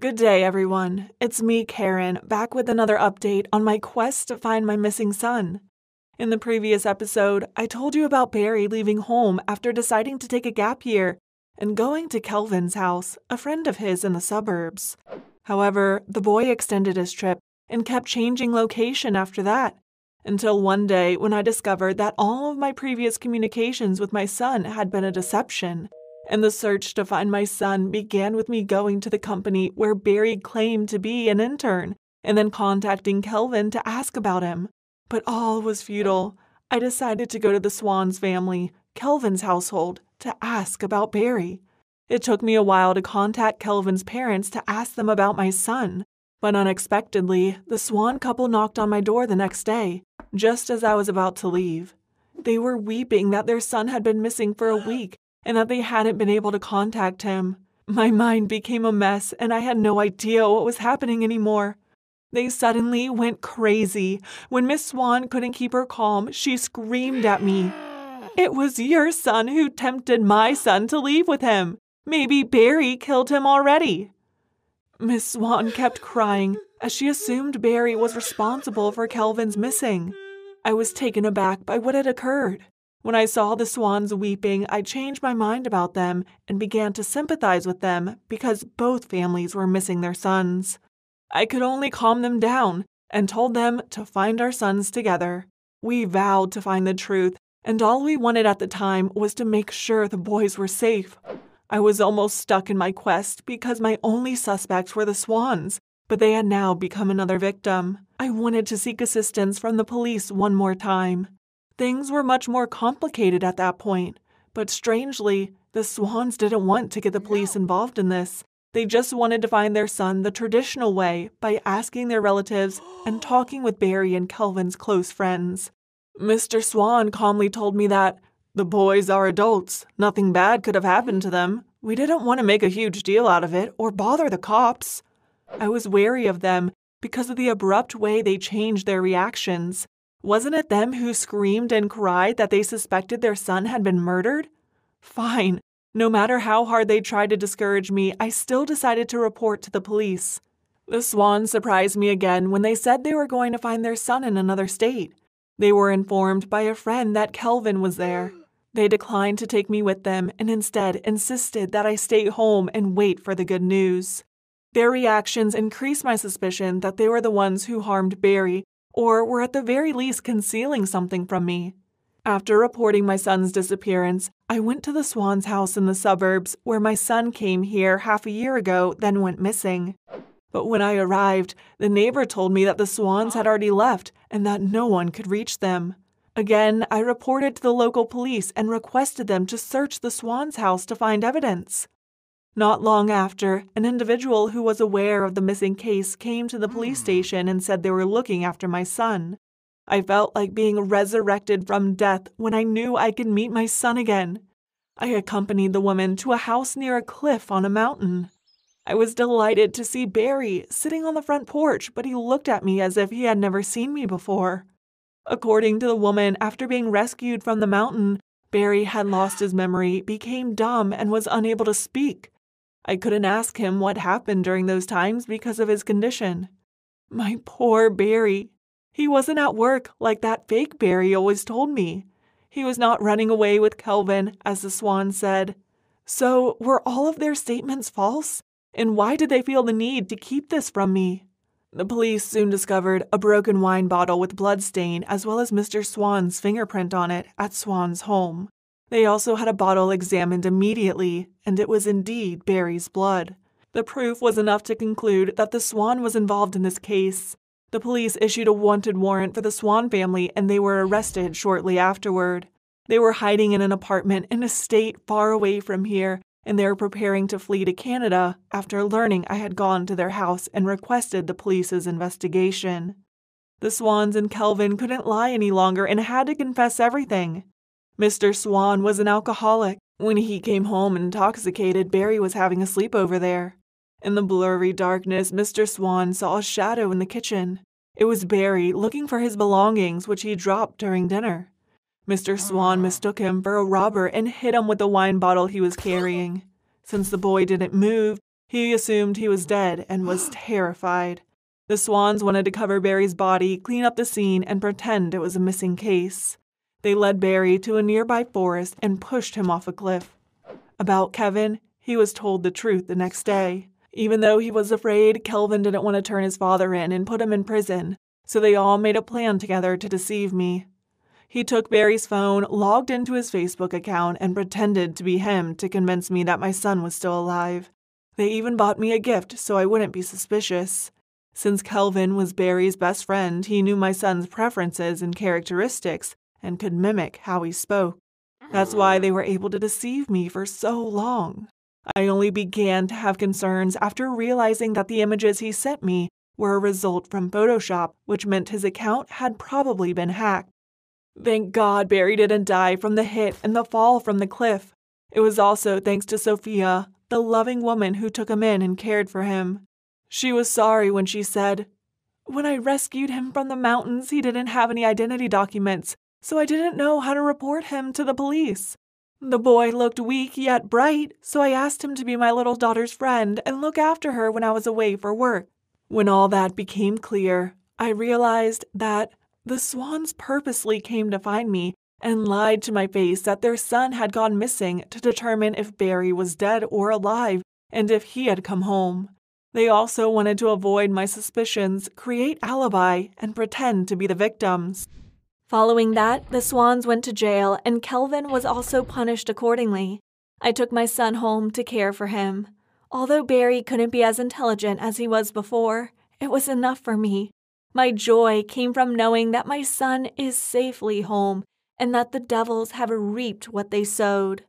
Good day, everyone. It's me, Karen, back with another update on my quest to find my missing son. In the previous episode, I told you about Barry leaving home after deciding to take a gap year and going to Kelvin's house, a friend of his in the suburbs. However, the boy extended his trip and kept changing location after that, until one day when I discovered that all of my previous communications with my son had been a deception and the search to find my son began with me going to the company where Barry claimed to be an intern and then contacting Kelvin to ask about him. But all was futile. I decided to go to the Swans family, Kelvin's household, to ask about Barry. It took me a while to contact Kelvin's parents to ask them about my son, but unexpectedly, the Swan couple knocked on my door the next day, just as I was about to leave. They were weeping that their son had been missing for a week and that they hadn't been able to contact him. My mind became a mess, and I had no idea what was happening anymore. They suddenly went crazy. When Miss Swan couldn't keep her calm, she screamed at me. It was your son who tempted my son to leave with him. Maybe Barry killed him already. Miss Swan kept crying as she assumed Barry was responsible for Kelvin's missing. I was taken aback by what had occurred. When I saw the swans weeping, I changed my mind about them and began to sympathize with them because both families were missing their sons. I could only calm them down and told them to find our sons together. We vowed to find the truth, and all we wanted at the time was to make sure the boys were safe. I was almost stuck in my quest because my only suspects were the swans, but they had now become another victim. I wanted to seek assistance from the police one more time. Things were much more complicated at that point, but strangely, the Swans didn't want to get the police involved in this. They just wanted to find their son the traditional way by asking their relatives and talking with Barry and Kelvin's close friends. Mr. Swan calmly told me that the boys are adults. Nothing bad could have happened to them. We didn't want to make a huge deal out of it or bother the cops. I was wary of them because of the abrupt way they changed their reactions. Wasn't it them who screamed and cried that they suspected their son had been murdered? Fine. No matter how hard they tried to discourage me, I still decided to report to the police. The Swans surprised me again when they said they were going to find their son in another state. They were informed by a friend that Kelvin was there. They declined to take me with them and instead insisted that I stay home and wait for the good news. Their reactions increased my suspicion that they were the ones who harmed Barry or were at the very least concealing something from me. After reporting my son's disappearance, I went to the Swan's house in the suburbs where my son came here half a year ago, then went missing. But when I arrived, the neighbor told me that the Swans had already left and that no one could reach them. Again, I reported to the local police and requested them to search the Swan's house to find evidence. Not long after, an individual who was aware of the missing case came to the police hmm. station and said they were looking after my son. I felt like being resurrected from death when I knew I could meet my son again. I accompanied the woman to a house near a cliff on a mountain. I was delighted to see Barry sitting on the front porch, but he looked at me as if he had never seen me before. According to the woman, after being rescued from the mountain, Barry had lost his memory, became dumb, and was unable to speak. I couldn't ask him what happened during those times because of his condition. My poor Barry. He wasn't at work like that fake Barry always told me. He was not running away with Kelvin, as the swan said. So, were all of their statements false? And why did they feel the need to keep this from me? The police soon discovered a broken wine bottle with blood stain as well as Mr. Swan's fingerprint on it at Swan's home. They also had a bottle examined immediately, and it was indeed Barry's blood. The proof was enough to conclude that the Swan was involved in this case. The police issued a wanted warrant for the Swan family and they were arrested shortly afterward. They were hiding in an apartment in a state far away from here, and they were preparing to flee to Canada after learning I had gone to their house and requested the police's investigation. The Swans and Kelvin couldn't lie any longer and had to confess everything. Mr. Swan was an alcoholic. When he came home intoxicated, Barry was having a sleepover there. In the blurry darkness, Mr. Swan saw a shadow in the kitchen. It was Barry looking for his belongings, which he dropped during dinner. Mr. Swan ah. mistook him for a robber and hit him with the wine bottle he was carrying. Since the boy didn't move, He assumed he was dead and was terrified. The Swans wanted to cover Barry's body, clean up the scene, and pretend it was a missing case. They led Barry to a nearby forest and pushed him off a cliff. About Kelvin, he was told the truth the next day. Even though he was afraid, Kelvin didn't want to turn his father in and put him in prison, so they all made a plan together to deceive me. He took Barry's phone, logged into his Facebook account, and pretended to be him to convince me that my son was still alive. They even bought me a gift so I wouldn't be suspicious. Since Kelvin was Barry's best friend, he knew my son's preferences and characteristics and could mimic how he spoke. That's why they ah. were able to deceive me for so long. I only began to have concerns after realizing that the images he sent me were a result from Photoshop, which meant his account had probably been hacked. Thank God Barry didn't die from the hit and the fall from the cliff. It was also thanks to Sophia, the loving woman who took him in and cared for him. She was sorry when she said, When I rescued him from the mountains, he didn't have any identity documents, so I didn't know how to report him to the police. The boy looked weak yet bright, so I asked him to be my little daughter's friend and look after her when I was away for work. When all that became clear, I realized that the Swans purposely came to find me and lied to my face that their son had gone missing to determine if Barry was dead or alive and if he had come home. They also wanted to avoid my suspicions, create alibi, and pretend to be the victims. Following that, the Swans went to jail and Kelvin was also punished accordingly. I took my son home to care for him. Although Barry couldn't be as intelligent as he was before, it was enough for me. My joy came from knowing that my son is safely home and that the devils have reaped what they sowed.